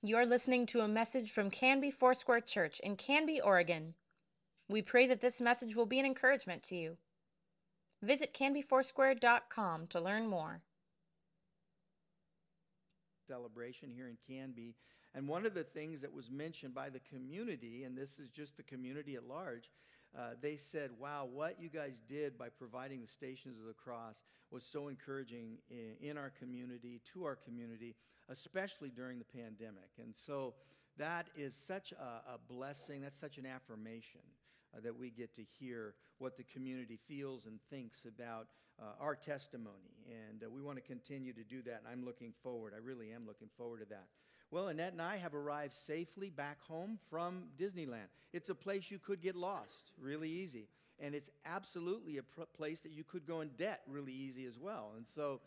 You're listening to a message from Canby Foursquare Church in Canby, Oregon. We pray that this message will be an encouragement to you. Visit canbyfoursquare.com to learn more. Celebration here in Canby. And one of the things that was mentioned by the community, and this is just the community at large, uh, they said, wow, what you guys did by providing the Stations of the Cross was so encouraging in, in our community, to our community, especially during the pandemic. And so that is such a, a blessing, that's such an affirmation. Uh, that we get to hear what the community feels and thinks about uh, our testimony. And uh, we want to continue to do that. And I'm looking forward. I really am looking forward to that. Well, Annette and I have arrived safely back home from Disneyland. It's a place you could get lost really easy. And it's absolutely a pr- place that you could go in debt really easy as well. And so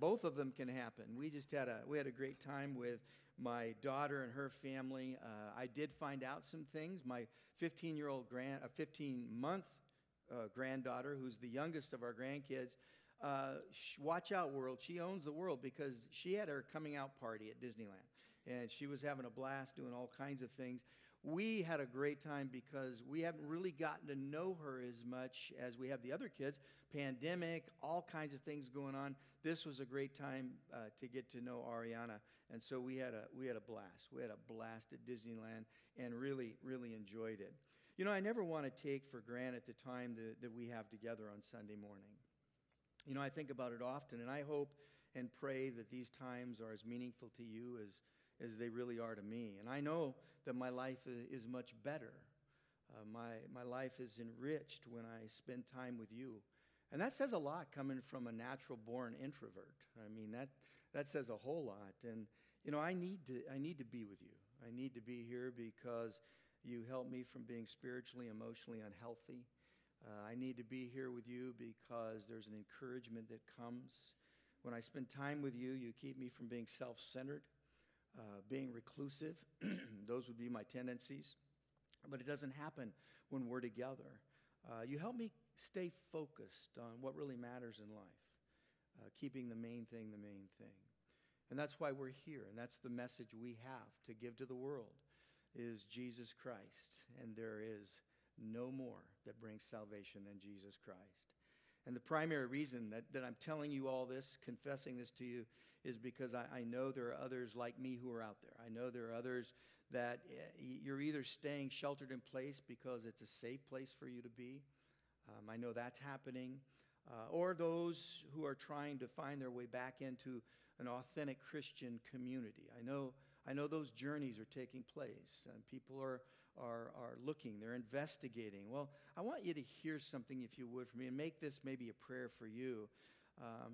both of them can happen. We just had a, we had a great time with my daughter and her family. Uh, I did find out some things. My 15 year old grand, a 15 month uh, granddaughter, who's the youngest of our grandkids, uh, watch out, world. She owns the world because she had her coming out party at Disneyland and she was having a blast doing all kinds of things. We had a great time because we haven't really gotten to know her as much as we have the other kids. Pandemic, all kinds of things going on. This was a great time uh, to get to know Ariana, and so we had a we had a blast. We had a blast at Disneyland and really really enjoyed it. You know, I never want to take for granted the time that, that we have together on Sunday morning. You know, I think about it often, and I hope and pray that these times are as meaningful to you as as they really are to me. And I know that my life is much better. Uh, my, my life is enriched when I spend time with you. And that says a lot coming from a natural born introvert. I mean, that, that says a whole lot. And, you know, I need, to, I need to be with you. I need to be here because you help me from being spiritually, emotionally unhealthy. Uh, I need to be here with you because there's an encouragement that comes. When I spend time with you, you keep me from being self centered uh, being reclusive. Those would be my tendencies. But it doesn't happen when we're together. Uh, you help me stay focused on what really matters in life, uh, keeping the main thing the main thing. And that's why we're here, and that's the message we have to give to the world is Jesus Christ, and there is no more that brings salvation than Jesus Christ. And the primary reason that, that I'm telling you all this, confessing this to you, is because I, I know there are others like me who are out there. I know there are others that eh, you're either staying sheltered in place because it's a safe place for you to be. Um, I know that's happening. Uh, or those who are trying to find their way back into an authentic Christian community. I know, I know those journeys are taking place and people are, are, are looking, they're investigating. Well, I want you to hear something, if you would, from me, and make this maybe a prayer for you. Um,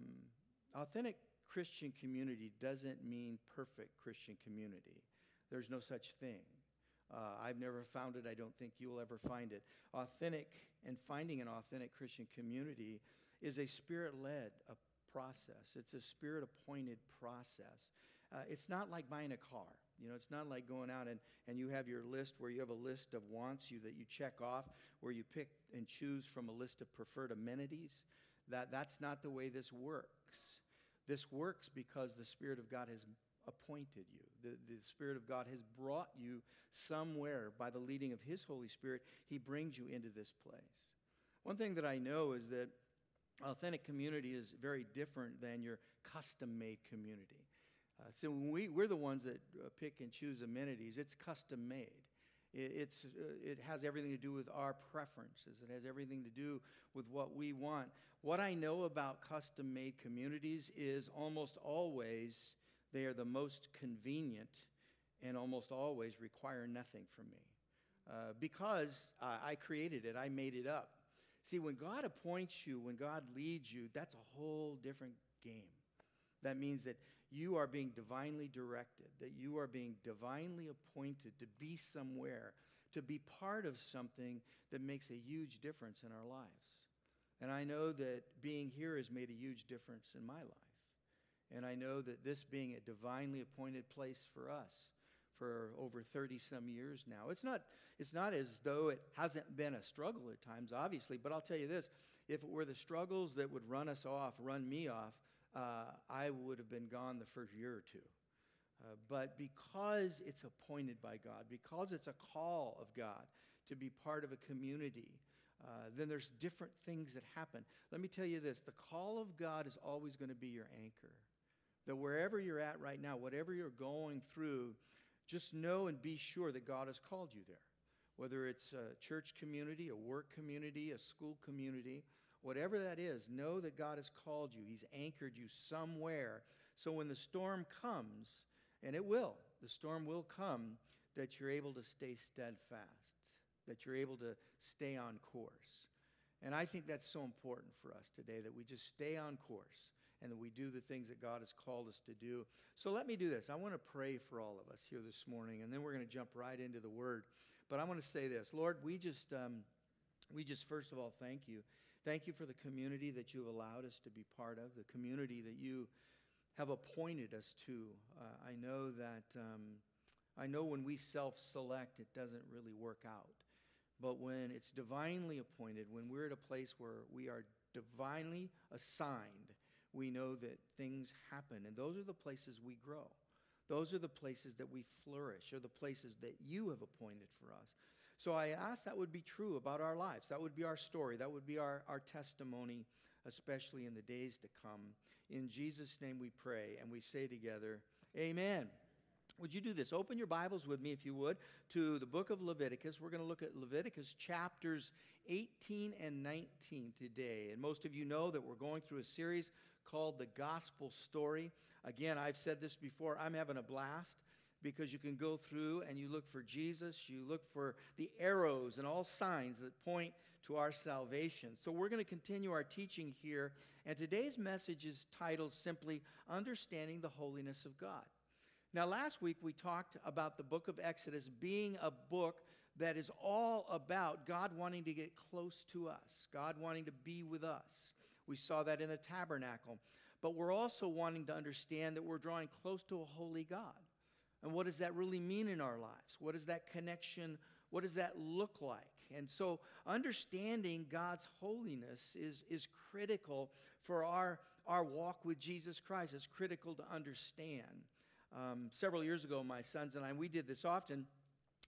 authentic Christian community doesn't mean perfect Christian community. There's no such thing. Uh, I've never found it. I don't think you'll ever find it. Authentic and finding an authentic Christian community is a spirit led process, it's a spirit appointed process. Uh, it's not like buying a car. You know, it's not like going out and, and you have your list where you have a list of wants you that you check off, where you pick and choose from a list of preferred amenities. That, that's not the way this works. This works because the Spirit of God has appointed you. The, the Spirit of God has brought you somewhere by the leading of His Holy Spirit. He brings you into this place. One thing that I know is that authentic community is very different than your custom made community. Uh, so we, we're the ones that uh, pick and choose amenities, it's custom made. It, it's, uh, it has everything to do with our preferences, it has everything to do with what we want. What I know about custom made communities is almost always they are the most convenient and almost always require nothing from me. Uh, because I created it, I made it up. See, when God appoints you, when God leads you, that's a whole different game. That means that you are being divinely directed, that you are being divinely appointed to be somewhere, to be part of something that makes a huge difference in our lives. And I know that being here has made a huge difference in my life. And I know that this being a divinely appointed place for us for over 30 some years now. It's not, it's not as though it hasn't been a struggle at times, obviously, but I'll tell you this if it were the struggles that would run us off, run me off, uh, I would have been gone the first year or two. Uh, but because it's appointed by God, because it's a call of God to be part of a community, uh, then there's different things that happen. Let me tell you this the call of God is always going to be your anchor. That wherever you're at right now, whatever you're going through, just know and be sure that God has called you there. Whether it's a church community, a work community, a school community, whatever that is, know that God has called you. He's anchored you somewhere. So when the storm comes, and it will, the storm will come, that you're able to stay steadfast, that you're able to stay on course. And I think that's so important for us today that we just stay on course and that we do the things that God has called us to do. So let me do this. I want to pray for all of us here this morning, and then we're going to jump right into the Word. But I want to say this Lord, we just, um, we just first of all thank you. Thank you for the community that you've allowed us to be part of, the community that you have appointed us to. Uh, I know that. Um, I know when we self select, it doesn't really work out. But when it's divinely appointed, when we're at a place where we are divinely assigned, we know that things happen. And those are the places we grow. Those are the places that we flourish, are the places that you have appointed for us. So I ask that would be true about our lives. That would be our story. That would be our, our testimony, especially in the days to come. In Jesus' name we pray and we say together, Amen. Would you do this? Open your Bibles with me, if you would, to the book of Leviticus. We're going to look at Leviticus chapters 18 and 19 today. And most of you know that we're going through a series called The Gospel Story. Again, I've said this before, I'm having a blast because you can go through and you look for Jesus, you look for the arrows and all signs that point to our salvation. So we're going to continue our teaching here, and today's message is titled simply Understanding the Holiness of God. Now, last week we talked about the book of Exodus being a book that is all about God wanting to get close to us, God wanting to be with us. We saw that in the tabernacle. But we're also wanting to understand that we're drawing close to a holy God. And what does that really mean in our lives? What does that connection, what does that look like? And so understanding God's holiness is, is critical for our, our walk with Jesus Christ. It's critical to understand. Um, several years ago, my sons and I, we did this often.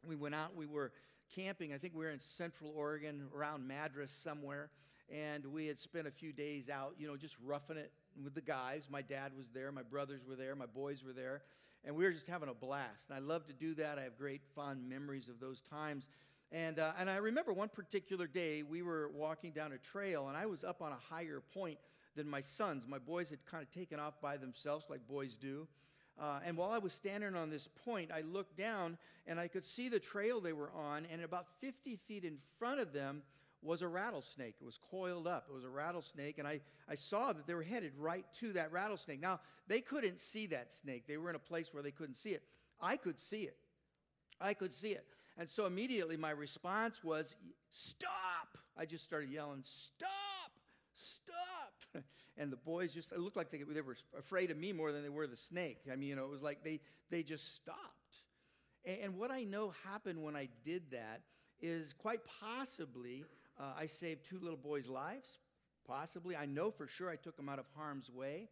We went out, we were camping. I think we were in Central Oregon, around Madras somewhere and we had spent a few days out, you know, just roughing it with the guys. My dad was there, my brothers were there, my boys were there, and we were just having a blast. And I love to do that. I have great fond memories of those times. And, uh, and I remember one particular day we were walking down a trail, and I was up on a higher point than my sons. My boys had kind of taken off by themselves, like boys do. Uh, and while I was standing on this point, I looked down and I could see the trail they were on, and about 50 feet in front of them was a rattlesnake. It was coiled up. It was a rattlesnake, and I, I saw that they were headed right to that rattlesnake. Now, they couldn't see that snake. They were in a place where they couldn't see it. I could see it. I could see it. And so immediately my response was, Stop! I just started yelling, Stop! Stop! And the boys just, it looked like they, they were afraid of me more than they were the snake. I mean, you know, it was like they, they just stopped. And, and what I know happened when I did that is quite possibly uh, I saved two little boys' lives, possibly. I know for sure I took them out of harm's way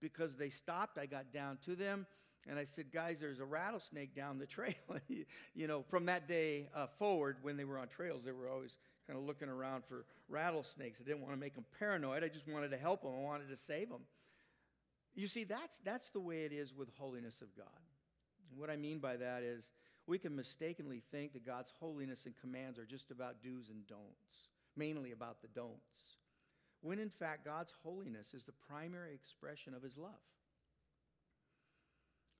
because they stopped. I got down to them and I said, Guys, there's a rattlesnake down the trail. you know, from that day uh, forward, when they were on trails, they were always kind of looking around for rattlesnakes. I didn't want to make them paranoid. I just wanted to help them. I wanted to save them. You see, that's, that's the way it is with holiness of God. And what I mean by that is we can mistakenly think that God's holiness and commands are just about do's and don'ts, mainly about the don'ts, when in fact God's holiness is the primary expression of his love.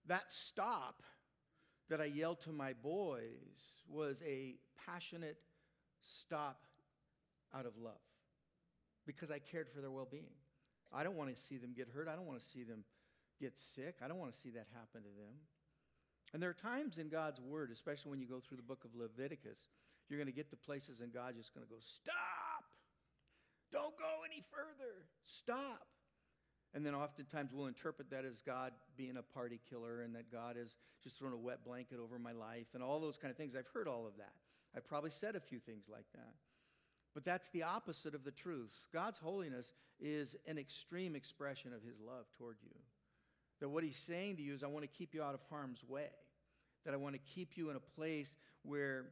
That stop that I yelled to my boys was a passionate stop out of love because I cared for their well being. I don't want to see them get hurt. I don't want to see them get sick. I don't want to see that happen to them. And there are times in God's word, especially when you go through the book of Leviticus, you're going to get to places and God's just going to go, Stop! Don't go any further. Stop. And then oftentimes we'll interpret that as God being a party killer and that God has just thrown a wet blanket over my life and all those kind of things. I've heard all of that. I've probably said a few things like that. But that's the opposite of the truth. God's holiness is an extreme expression of his love toward you. That what he's saying to you is, I want to keep you out of harm's way. That I want to keep you in a place where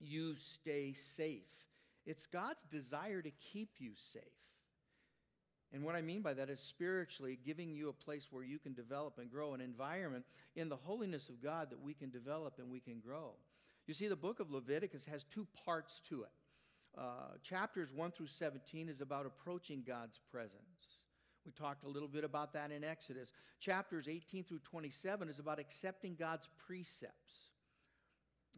you stay safe. It's God's desire to keep you safe. And what I mean by that is spiritually giving you a place where you can develop and grow, an environment in the holiness of God that we can develop and we can grow. You see, the book of Leviticus has two parts to it. Uh, chapters 1 through 17 is about approaching God's presence. We talked a little bit about that in Exodus. Chapters 18 through 27 is about accepting God's precepts.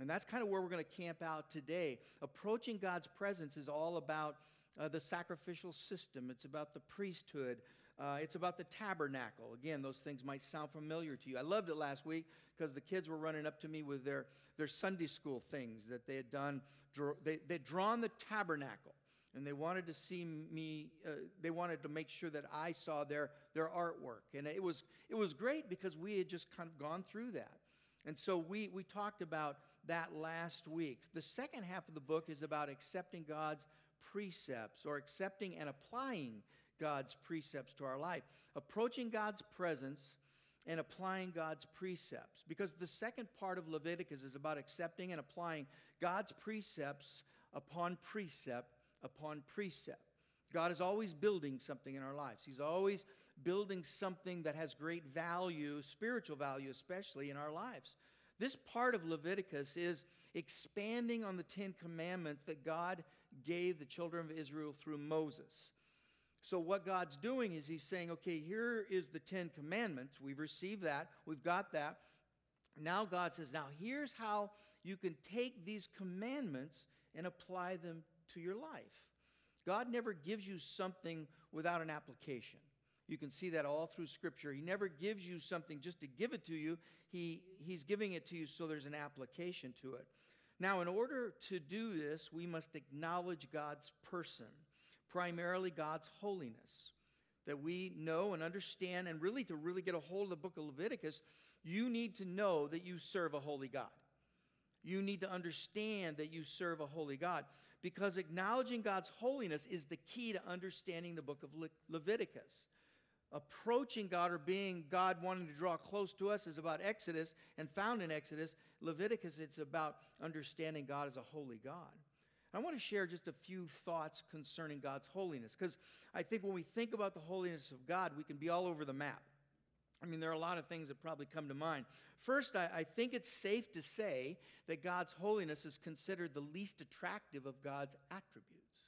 And that's kind of where we're going to camp out today. Approaching God's presence is all about uh, the sacrificial system, it's about the priesthood, uh, it's about the tabernacle. Again, those things might sound familiar to you. I loved it last week because the kids were running up to me with their, their Sunday school things that they had done. They, they'd drawn the tabernacle and they wanted to see me, uh, they wanted to make sure that I saw their, their artwork. And it was, it was great because we had just kind of gone through that. And so we, we talked about that last week. The second half of the book is about accepting God's precepts or accepting and applying God's precepts to our life, approaching God's presence and applying God's precepts. Because the second part of Leviticus is about accepting and applying God's precepts upon precept upon precept. God is always building something in our lives. He's always building something that has great value, spiritual value especially, in our lives. This part of Leviticus is expanding on the Ten Commandments that God gave the children of Israel through Moses. So, what God's doing is He's saying, okay, here is the Ten Commandments. We've received that, we've got that. Now, God says, now here's how you can take these commandments and apply them to your life. God never gives you something without an application. You can see that all through Scripture. He never gives you something just to give it to you, he, He's giving it to you so there's an application to it. Now, in order to do this, we must acknowledge God's person primarily God's holiness. That we know and understand, and really to really get a hold of the book of Leviticus, you need to know that you serve a holy God. You need to understand that you serve a holy God because acknowledging God's holiness is the key to understanding the book of Le- Leviticus. Approaching God or being God wanting to draw close to us is about Exodus and found in Exodus. Leviticus, it's about understanding God as a holy God. I want to share just a few thoughts concerning God's holiness because I think when we think about the holiness of God, we can be all over the map. I mean, there are a lot of things that probably come to mind. First, I, I, think it's safe to say that God's holiness is considered the least attractive of God's attributes.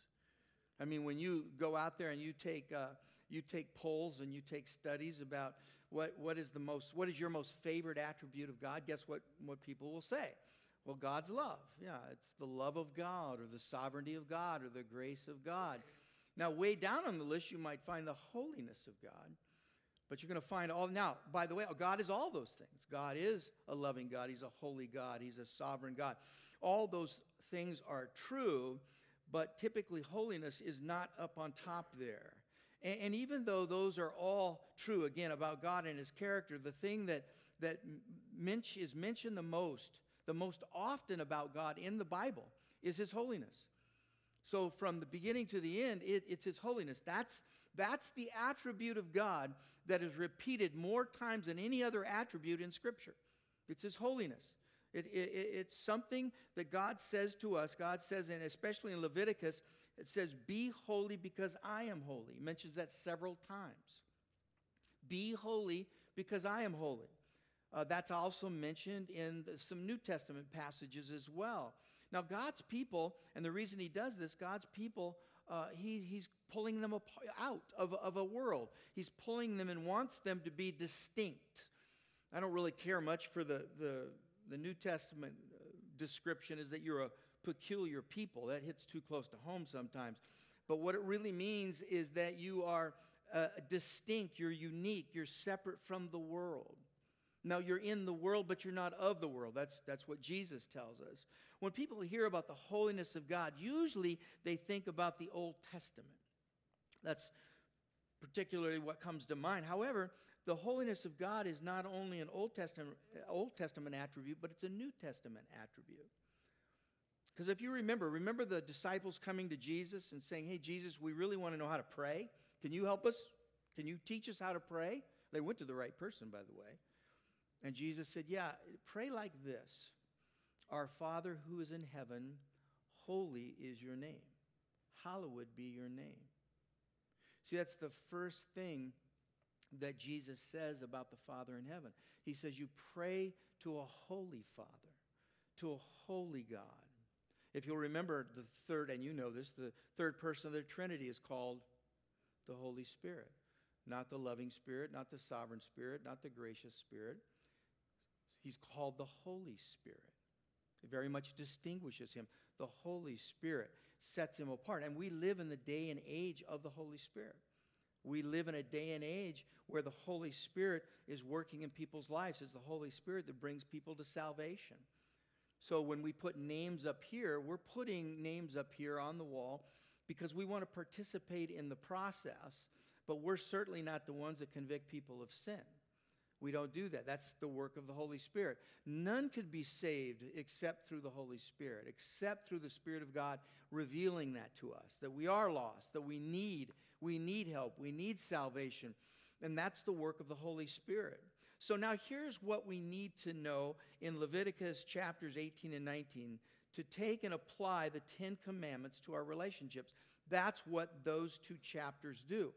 I mean, when you go out there and you take, uh, you take polls and you take studies about what, what is the most, what is your most favorite attribute of God, guess what, what people will say? Well, God's love. Yeah, it's the love of God or the sovereignty of God or the grace of God. Now, way down on the list, you might find the holiness of God. But you're going to find all. Now, by the way, God is all those things. God is a loving God. He's a holy God. He's a sovereign God. All those things are true, but typically holiness is not up on top there. And, and even though those are all true, again, about God and his character, the thing that, that is mentioned the most the most often about God in the Bible is His holiness. So from the beginning to the end, it, it's His holiness. That's, that's the attribute of God that is repeated more times than any other attribute in Scripture. It's His holiness. It, it, it's something that God says to us. God says, and especially in Leviticus, it says, Be holy because I am holy. He mentions that several times. Be holy because I am holy. Uh, that's also mentioned in some New Testament passages as well. Now, God's people, and the reason he does this, God's people, uh, he, he's pulling them out of, of a world. He's pulling them and wants them to be distinct. I don't really care much for the, the, the New Testament uh, description is that you're a peculiar people. That hits too close to home sometimes. But what it really means is that you are uh, distinct, you're unique, you're separate from the world. Now, you're in the world, but you're not of the world. That's, that's what Jesus tells us. When people hear about the holiness of God, usually they think about the Old Testament. That's particularly what comes to mind. However, the holiness of God is not only an Old Testament, Old Testament attribute, but it's a New Testament attribute. Because if you remember, remember the disciples coming to Jesus and saying, Hey, Jesus, we really want to know how to pray. Can you help us? Can you teach us how to pray? They went to the right person, by the way. And Jesus said, Yeah, pray like this Our Father who is in heaven, holy is your name. Hallowed be your name. See, that's the first thing that Jesus says about the Father in heaven. He says, You pray to a holy Father, to a holy God. If you'll remember the third, and you know this, the third person of the Trinity is called the Holy Spirit. Not the loving Spirit, not the sovereign Spirit, not the gracious Spirit. He's called the Holy Spirit. It very much distinguishes him. The Holy Spirit sets him apart. And we live in the day and age of the Holy Spirit. We live in a day and age where the Holy Spirit is working in people's lives. It's the Holy Spirit that brings people to salvation. So when we put names up here, we're putting names up here on the wall because we want to participate in the process, but we're certainly not the ones that convict people of sin. We don't do that. That's the work of the Holy Spirit. None could be saved except through the Holy Spirit, except through the Spirit of God revealing that to us, that we are lost, that we need, we need help, we need salvation. And that's the work of the Holy Spirit. So now here's what we need to know in Leviticus chapters 18 and 19 to take and apply the 10 commandments to our relationships. That's what those two chapters do.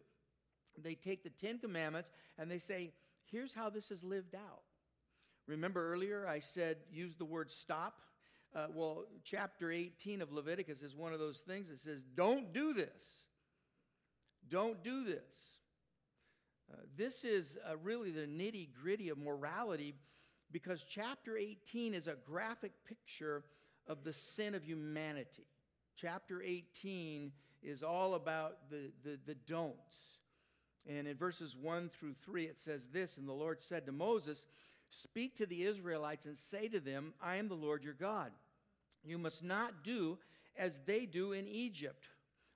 They take the 10 commandments and they say, here's how this is lived out. Remember earlier I said use the word stop? Uh, well, chapter 18 of Leviticus is one of those things that says, don't do this. Don't do this. Uh, this is uh, really the nitty gritty of morality because chapter 18 is a graphic picture of the sin of humanity. Chapter 18 is all about the, the, the don'ts. And in verses 1 through 3, it says this And the Lord said to Moses, Speak to the Israelites and say to them, I am the Lord your God. You must not do as they do in Egypt,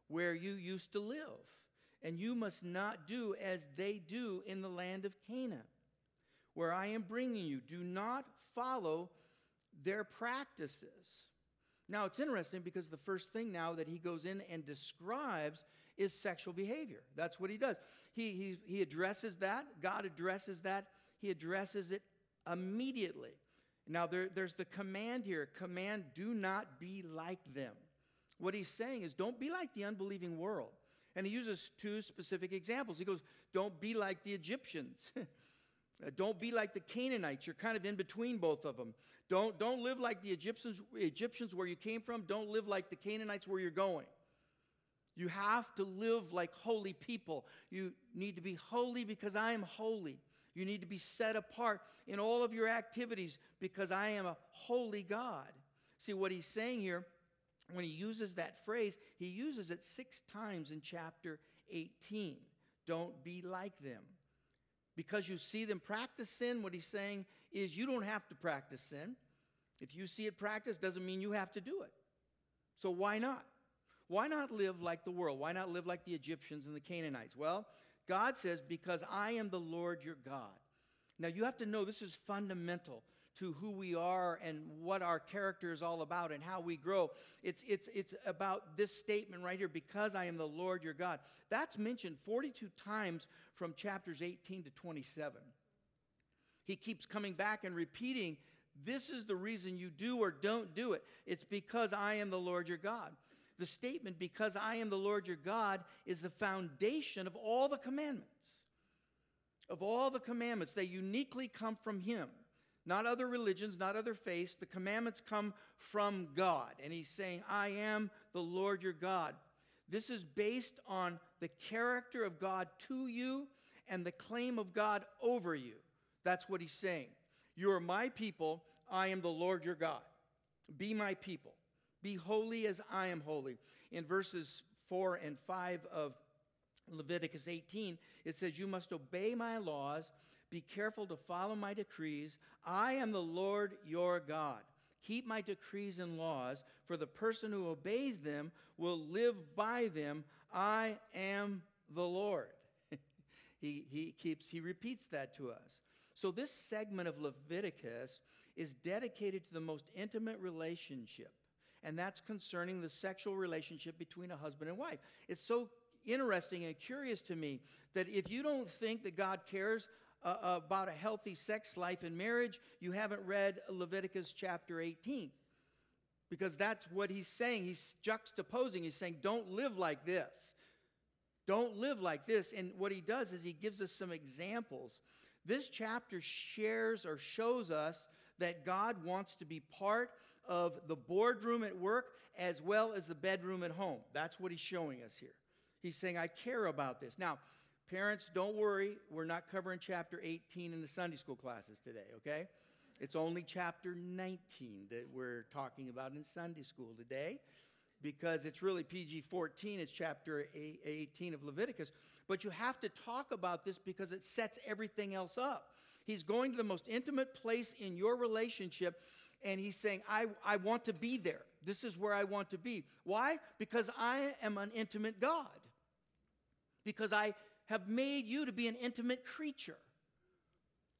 where you used to live. And you must not do as they do in the land of Canaan, where I am bringing you. Do not follow their practices. Now, it's interesting because the first thing now that he goes in and describes is sexual behavior. That's what he does. He, he, he addresses that. God addresses that. He addresses it immediately. Now, there, there's the command here command, do not be like them. What he's saying is, don't be like the unbelieving world. And he uses two specific examples. He goes, don't be like the Egyptians. Uh, don't be like the Canaanites. You're kind of in between both of them. Don't, don't live like the Egyptians, Egyptians where you came from. Don't live like the Canaanites where you're going. You have to live like holy people. You need to be holy because I am holy. You need to be set apart in all of your activities because I am a holy God. See what he's saying here when he uses that phrase, he uses it six times in chapter 18. Don't be like them. Because you see them practice sin, what he's saying is you don't have to practice sin. If you see it practiced, doesn't mean you have to do it. So why not? Why not live like the world? Why not live like the Egyptians and the Canaanites? Well, God says, Because I am the Lord your God. Now, you have to know this is fundamental to who we are and what our character is all about and how we grow. It's, it's, it's about this statement right here because I am the Lord your God. That's mentioned 42 times from chapters 18 to 27. He keeps coming back and repeating, This is the reason you do or don't do it. It's because I am the Lord your God. The statement, because I am the Lord your God, is the foundation of all the commandments. Of all the commandments, they uniquely come from Him. Not other religions, not other faiths. The commandments come from God. And He's saying, I am the Lord your God. This is based on the character of God to you and the claim of God over you. That's what He's saying. You are my people. I am the Lord your God. Be my people. Be holy as I am holy. In verses 4 and 5 of Leviticus 18, it says, You must obey my laws, be careful to follow my decrees. I am the Lord your God. Keep my decrees and laws, for the person who obeys them will live by them. I am the Lord. he, he keeps he repeats that to us. So this segment of Leviticus is dedicated to the most intimate relationship and that's concerning the sexual relationship between a husband and wife. It's so interesting and curious to me that if you don't think that God cares uh, about a healthy sex life in marriage, you haven't read Leviticus chapter 18. Because that's what he's saying. He's juxtaposing. He's saying, don't live like this. Don't live like this. And what he does is he gives us some examples. This chapter shares or shows us that God wants to be part of the boardroom at work as well as the bedroom at home. That's what he's showing us here. He's saying, I care about this. Now, parents, don't worry. We're not covering chapter 18 in the Sunday school classes today, okay? It's only chapter 19 that we're talking about in Sunday school today because it's really PG 14, it's chapter 18 of Leviticus. But you have to talk about this because it sets everything else up. He's going to the most intimate place in your relationship and he's saying, I, I want to be there. This is where I want to be. Why? Because I am an intimate God. Because I have made you to be an intimate creature.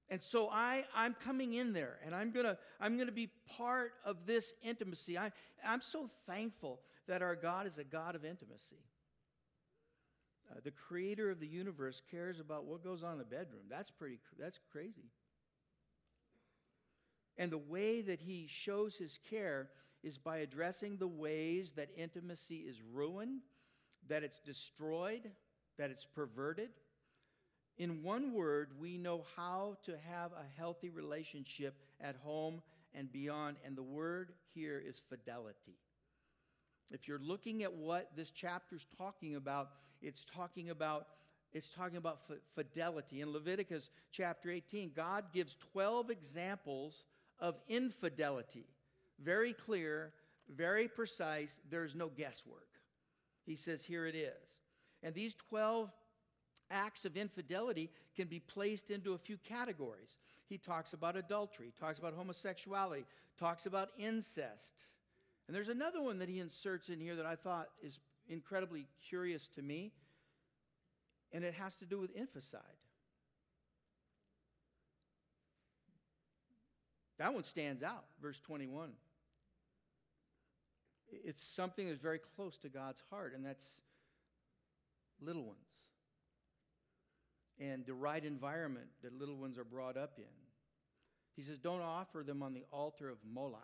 And so I, I'm coming in there and I'm gonna, I'm gonna be part of this intimacy. I, I'm so thankful that our God is a God of intimacy. Uh, the creator of the universe cares about what goes on in the bedroom. That's pretty, that's crazy. And the way that he shows his care is by addressing the ways that intimacy is ruined, that it's destroyed, that it's perverted. In one word, we know how to have a healthy relationship at home and beyond, and the word here is fidelity. If you're looking at what this chapter is talking about, it's talking about it's talking about fidelity. In Leviticus chapter 18, God gives 12 examples of infidelity. Very clear, very precise, there's no guesswork. He says, here it is. And these 12 acts of infidelity can be placed into a few categories. He talks about adultery, talks about homosexuality, talks about incest. And there's another one that he inserts in here that I thought is incredibly curious to me, and it has to do with infanticide. That one stands out, verse 21. It's something that's very close to God's heart, and that's little ones. And the right environment that little ones are brought up in. He says, Don't offer them on the altar of Moloch.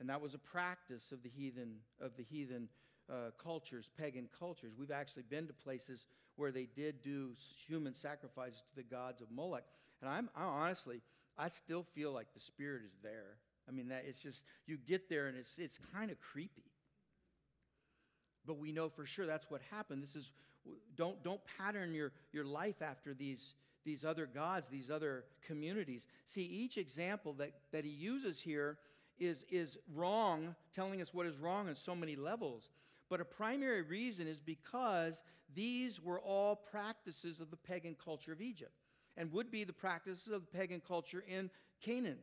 And that was a practice of the heathen, of the heathen uh, cultures, pagan cultures. We've actually been to places where they did do human sacrifices to the gods of Moloch. And I'm, I honestly, I still feel like the Spirit is there. I mean, that it's just, you get there and it's, it's kind of creepy. But we know for sure that's what happened. This is, don't, don't pattern your, your life after these, these other gods, these other communities. See, each example that, that he uses here is, is wrong, telling us what is wrong on so many levels. But a primary reason is because these were all practices of the pagan culture of Egypt and would be the practices of the pagan culture in Canaan.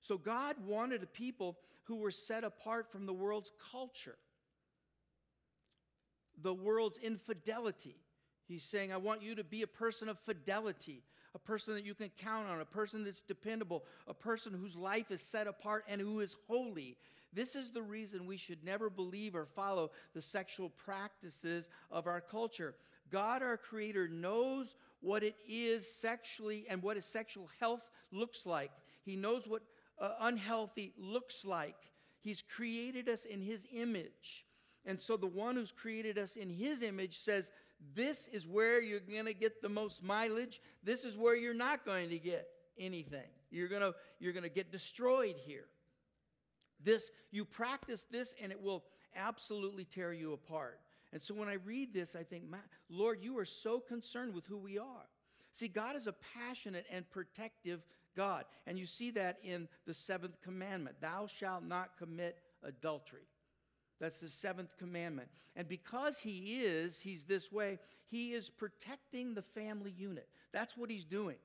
So God wanted a people who were set apart from the world's culture, the world's infidelity. He's saying, I want you to be a person of fidelity, a person that you can count on, a person that's dependable, a person whose life is set apart and who is holy. This is the reason we should never believe or follow the sexual practices of our culture. God, our Creator, knows what it is sexually and what his sexual health looks like. He knows what uh, unhealthy looks like. He's created us in his image. And so the one who's created us in his image says, This is where you're going to get the most mileage. This is where you're not going to get anything. You're going to you're going to get destroyed here. This you practice this and it will absolutely tear you apart. And so when I read this, I think, Lord, you are so concerned with who we are. See, God is a passionate and protective God. And you see that in the seventh commandment Thou shalt not commit adultery. That's the seventh commandment. And because he is, he's this way, he is protecting the family unit. That's what he's doing.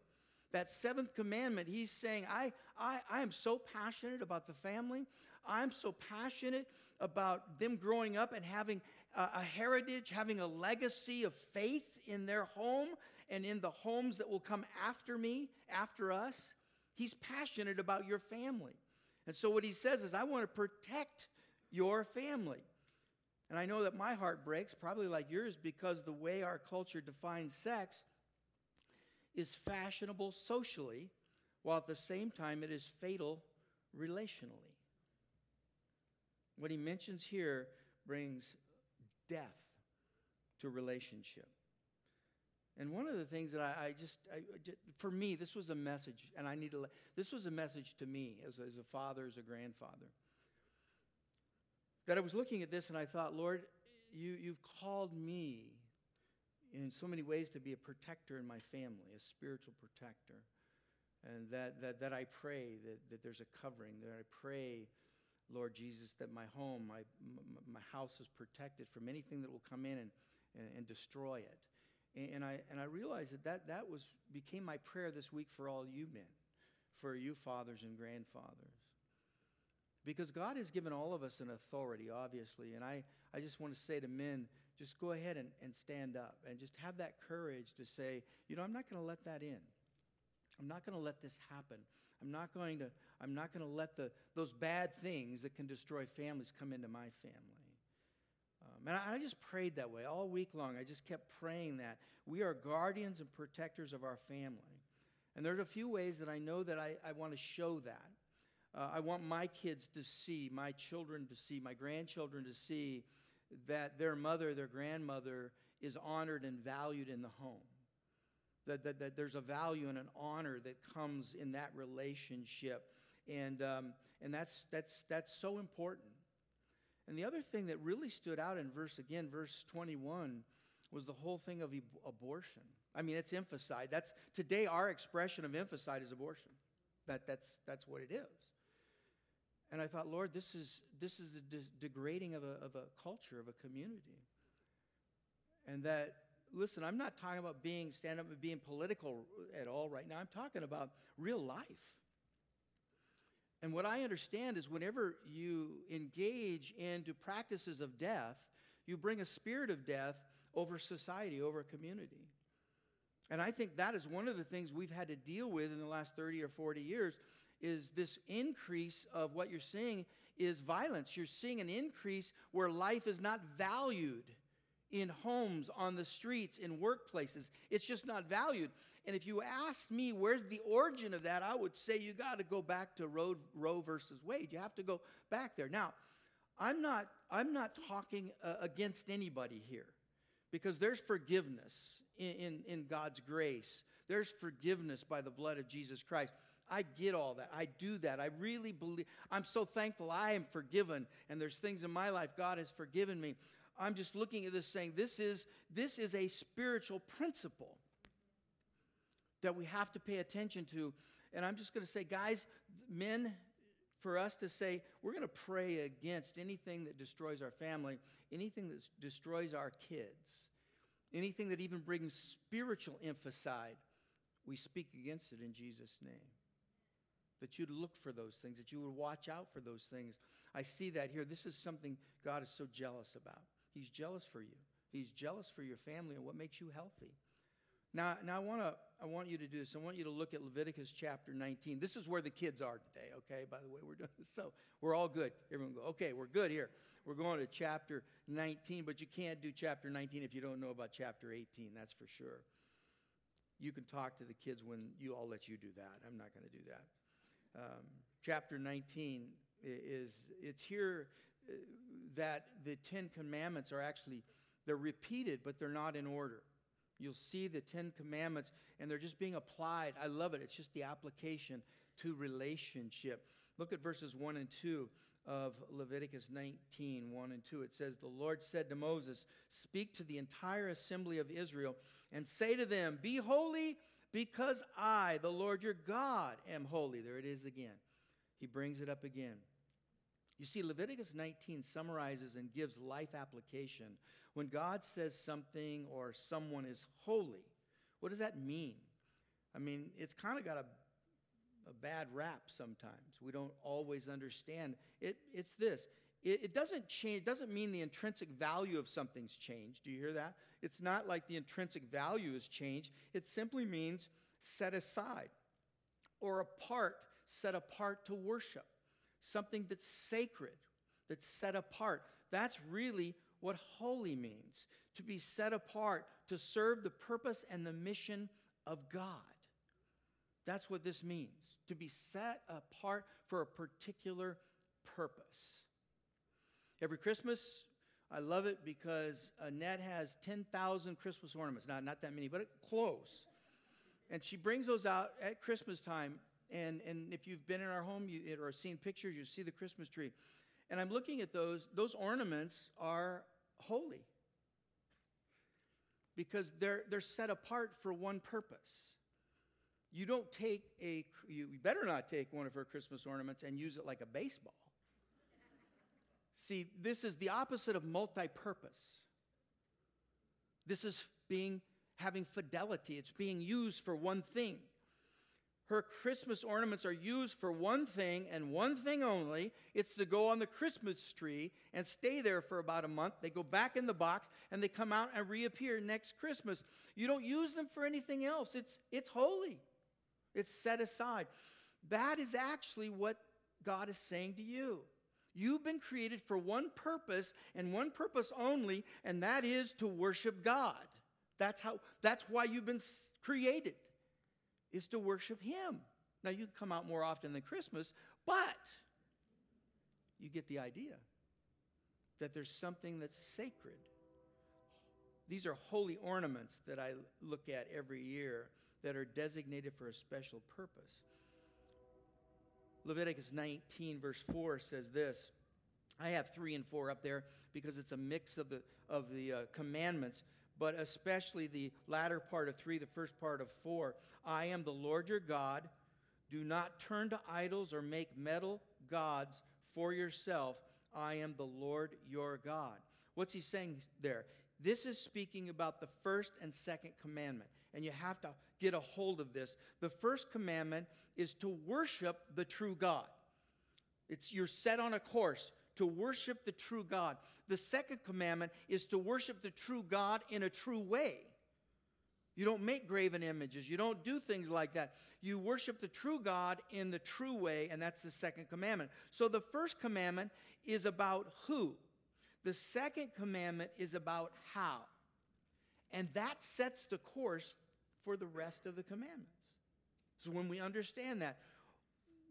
That seventh commandment, he's saying, I, I, I am so passionate about the family. I'm so passionate about them growing up and having a, heritage, having a legacy of faith in their home and in the homes that will come after me, after us. He's passionate about your family. And so what he says is, I want to protect your family. And I know that my heart breaks, probably like yours, because the way our culture defines sex is fashionable socially, while at the same time it is fatal relationally. What he mentions here brings death to relationship. And one of the things that I, I just, I, for me, this was a message, and I need to, this was a message to me as, as a father, as a grandfather. That I was looking at this and I thought, Lord, you, you've called me in so many ways to be a protector in my family, a spiritual protector. And that, that, that I pray that, that there's a covering, that I pray, Lord Jesus, that my home, my, my house is protected from anything that will come in and, and, destroy it. And, and, I, and I realized that, that that was, became my prayer this week for all you men, for you fathers and grandfathers. Because God has given all of us an authority, obviously. And I, I just want to say to men, just go ahead and, and stand up and just have that courage to say, you know, I'm not going to let that in. I'm not going to let this happen. I'm not going to, I'm not going to let the, those bad things that can destroy families come into my family. Um, and I, I just prayed that way all week long. I just kept praying that. We are guardians and protectors of our family. And there's a few ways that I know that I, I want to show that. Uh, I want my kids to see, my children to see, my grandchildren to see that their mother, their grandmother is honored and valued in the home. That, that, that there's a value and an honor that comes in that relationship. And, um, and that's, that's, that's so important. And the other thing that really stood out in verse, again, verse 21, was the whole thing of abortion. I mean, it's infanticide. That's today our expression of infanticide is abortion. That, that's, that's what it is. And I thought, Lord, this is, this is the de- degrading of a, of a culture, of a community. And that, listen, I'm not talking about being, stand up and being political at all right now. I'm talking about real life. And what I understand is whenever you engage into practices of death, you bring a spirit of death over society, over a community. And I think that is one of the things we've had to deal with in the last 30 or 40 years is this increase of what you're seeing is violence. You're seeing an increase where life is not valued in homes, on the streets, in workplaces. It's just not valued. And if you ask me where's the origin of that, I would say you got to go back to Roe, Roe versus Wade. You have to go back there. Now, I'm not, I'm not talking uh, against anybody here because there's forgiveness in, in, in God's grace, there's forgiveness by the blood of Jesus Christ. I get all that. I do that. I really believe. I'm so thankful I am forgiven, and there's things in my life God has forgiven me. I'm just looking at this saying this is this is a spiritual principle that we have to pay attention to. And I'm just going to say, guys, men, for us to say, we're going to pray against anything that destroys our family, anything that destroys our kids, anything that even brings spiritual emphasis, we speak against it in Jesus' name that you'd look for those things, that you would watch out for those things. I see that here. This is something God is so jealous about. He's jealous for you. He's jealous for your family and what makes you healthy. Now, now I want to I want you to do this. I want you to look at Leviticus chapter 19. This is where the kids are today, okay? By the way, we're doing this. So we're all good. Everyone go, okay, we're good here. We're going to chapter 19, but you can't do chapter 19 if you don't know about chapter 18, that's for sure. You can talk to the kids when you I'll let you do that. I'm not going to do that um, chapter 19 is it's here that the Ten Commandments are actually they're repeated, but they're not in order. You'll see the Ten Commandments, and they're just being applied. I love it. It's just the application to relationship. Look at verses 1 and 2 of Leviticus 19, 1 and 2. It says, The Lord said to Moses, Speak to the entire assembly of Israel and say to them, Be holy because I, the Lord your God, am holy. There it is again. He brings it up again. You see, Leviticus 19 summarizes and gives life application. When God says something or someone is holy, what does that mean? I mean, it's kind of got a, a bad rap sometimes. We don't always understand. It, it's this it, it doesn't change, it doesn't mean the intrinsic value of something's changed. Do you hear that? It's not like the intrinsic value has changed. It simply means set aside or apart, set apart to worship. Something that's sacred, that's set apart. That's really what holy means to be set apart to serve the purpose and the mission of God. That's what this means to be set apart for a particular purpose. Every Christmas, I love it because Annette has 10,000 Christmas ornaments. Not, not that many, but close. And she brings those out at Christmas time. And, and if you've been in our home you, or seen pictures, you see the Christmas tree. And I'm looking at those. Those ornaments are holy because they're, they're set apart for one purpose. You don't take a, you better not take one of her Christmas ornaments and use it like a baseball. See, this is the opposite of multi purpose. This is being having fidelity, it's being used for one thing. Her Christmas ornaments are used for one thing and one thing only. It's to go on the Christmas tree and stay there for about a month. They go back in the box and they come out and reappear next Christmas. You don't use them for anything else. It's, it's holy, it's set aside. That is actually what God is saying to you. You've been created for one purpose and one purpose only, and that is to worship God. That's how that's why you've been created is to worship him. Now you come out more often than Christmas, but you get the idea that there's something that's sacred. These are holy ornaments that I look at every year that are designated for a special purpose. Leviticus 19, verse 4 says this. I have three and four up there because it's a mix of the, of the uh, commandments, but especially the latter part of three, the first part of four. I am the Lord your God. Do not turn to idols or make metal gods for yourself. I am the Lord your God. What's he saying there? This is speaking about the first and second commandment. And you have to get a hold of this. The first commandment is to worship the true God. It's you're set on a course to worship the true God. The second commandment is to worship the true God in a true way. You don't make graven images. You don't do things like that. You worship the true God in the true way, and that's the second commandment. So the first commandment is about who, the second commandment is about how. And that sets the course for the rest of the commandments. So when we understand that,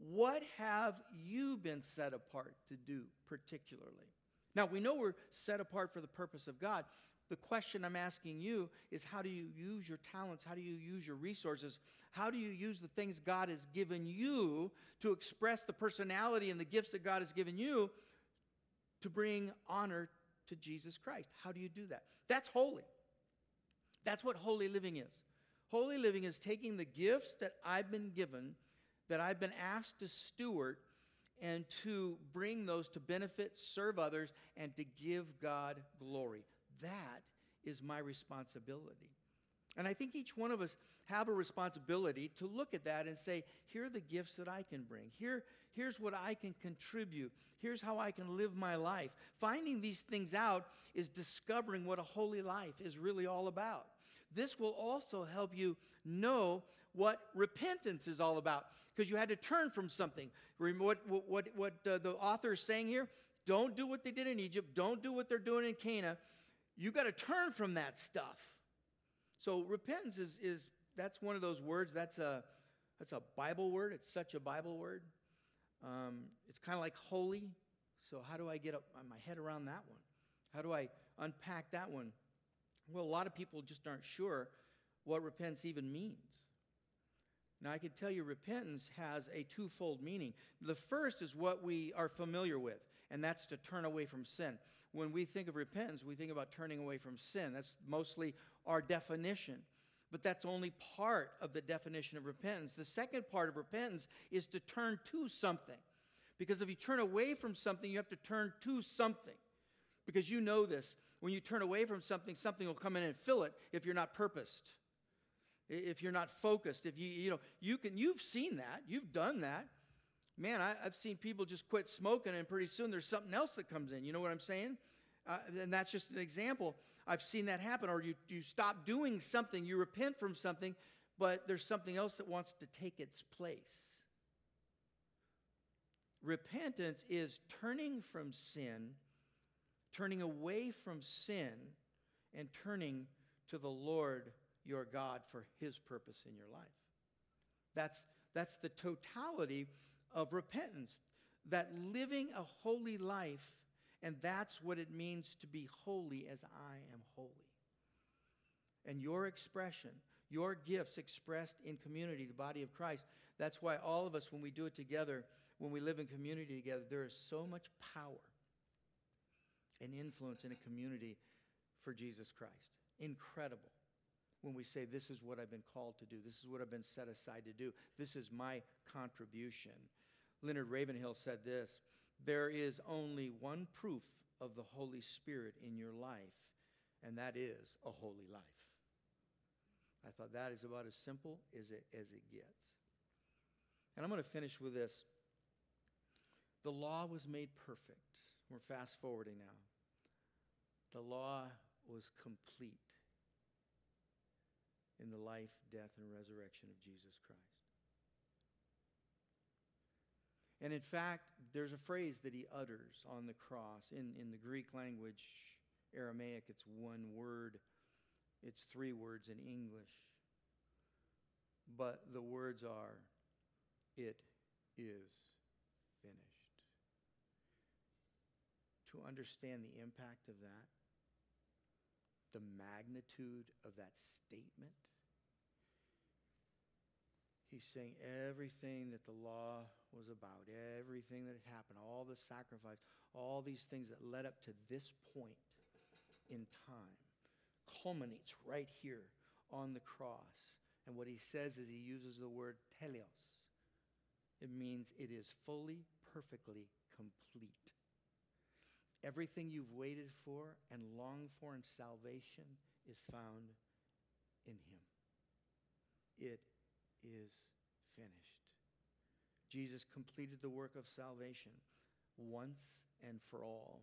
what have you been set apart to do particularly? Now, we know we're set apart for the purpose of God. The question I'm asking you is how do you use your talents? How do you use your resources? How do you use the things God has given you to express the personality and the gifts that God has given you to bring honor to Jesus Christ? How do you do that? That's holy. That's what holy living is. Holy living is taking the gifts that I've been given, that I've been asked to steward, and to bring those to benefit, serve others, and to give God glory. That is my responsibility. And I think each one of us have a responsibility to look at that and say, here are the gifts that I can bring. Here, here's what I can contribute. Here's how I can live my life. Finding these things out is discovering what a holy life is really all about. This will also help you know what repentance is all about because you had to turn from something. What, what, what uh, the author is saying here don't do what they did in Egypt, don't do what they're doing in Canaan. You got to turn from that stuff. So repentance is, is that's one of those words. That's a that's a Bible word. It's such a Bible word. Um, it's kind of like holy. So how do I get my head around that one? How do I unpack that one? Well, a lot of people just aren't sure what repentance even means. Now, I can tell you repentance has a twofold meaning. The first is what we are familiar with, and that's to turn away from sin. When we think of repentance, we think about turning away from sin. That's mostly our definition. But that's only part of the definition of repentance. The second part of repentance is to turn to something. Because if you turn away from something, you have to turn to something. Because you know this when you turn away from something, something will come in and fill it if you're not purposed. If you're not focused, if you, you know, you can, you've seen that, you've done that. Man, I, have seen people just quit smoking and pretty soon there's something else that comes in. You know what I'm saying? Uh, and that's just an example. I've seen that happen. Or you, you stop doing something, you repent from something, but there's something else that wants to take its place. Repentance is turning from sin turning away from sin and turning to the Lord your God for his purpose in your life. That's, that's the totality of repentance, that living a holy life, and that's what it means to be holy as I am holy. And your expression, your gifts expressed in community, the body of Christ, that's why all of us, when we do it together, when we live in community together, there is so much power and influence in a community for Jesus Christ. Incredible when we say, This is what I've been called to do, this is what I've been set aside to do, this is my contribution. Leonard Ravenhill said this There is only one proof of the Holy Spirit in your life, and that is a holy life. I thought that is about as simple as it, as it gets. And I'm going to finish with this. The law was made perfect. We're fast forwarding now. The law was complete in the life, death, and resurrection of Jesus Christ. And in fact, there's a phrase that he utters on the cross. In, in the Greek language, Aramaic, it's one word, it's three words in English. But the words are, It is finished. To understand the impact of that, the magnitude of that statement, He's saying everything that the law was about, everything that had happened, all the sacrifice, all these things that led up to this point in time culminates right here on the cross. And what he says is he uses the word teleos. It means it is fully, perfectly complete. Everything you've waited for and longed for in salvation is found in him. It is finished. Jesus completed the work of salvation once and for all.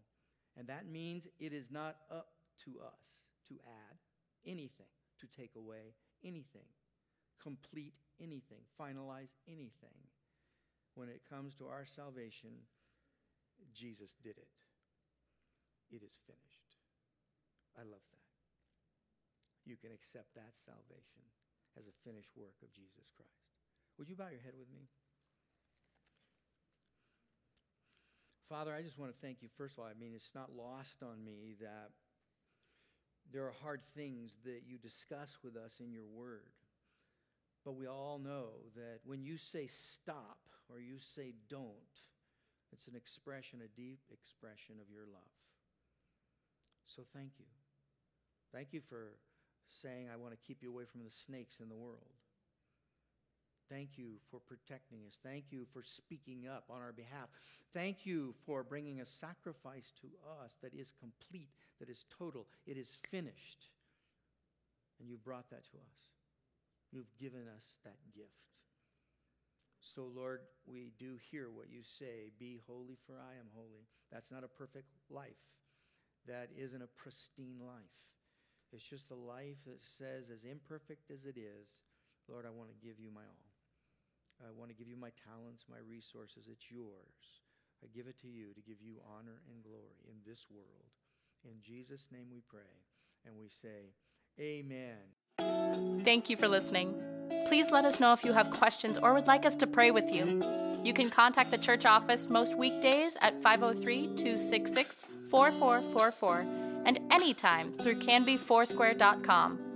And that means it is not up to us to add anything, to take away anything, complete anything, finalize anything. When it comes to our salvation, Jesus did it. It is finished. I love that. You can accept that salvation as a finished work of Jesus Christ. Would you bow your head with me? Father, I just want to thank you. First of all, I mean, it's not lost on me that there are hard things that you discuss with us in your word. But we all know that when you say stop or you say don't, it's an expression, a deep expression of your love. So thank you. Thank you for saying, I want to keep you away from the snakes in the world. Thank you for protecting us. Thank you for speaking up on our behalf. Thank you for bringing a sacrifice to us that is complete, that is total, it is finished. And you brought that to us. You've given us that gift. So, Lord, we do hear what you say Be holy, for I am holy. That's not a perfect life, that isn't a pristine life. It's just a life that says, as imperfect as it is, Lord, I want to give you my all. I want to give you my talents, my resources. It's yours. I give it to you to give you honor and glory in this world. In Jesus' name we pray. And we say, Amen. Thank you for listening. Please let us know if you have questions or would like us to pray with you. You can contact the church office most weekdays at 503 266 4444 and anytime through canbyfoursquare.com.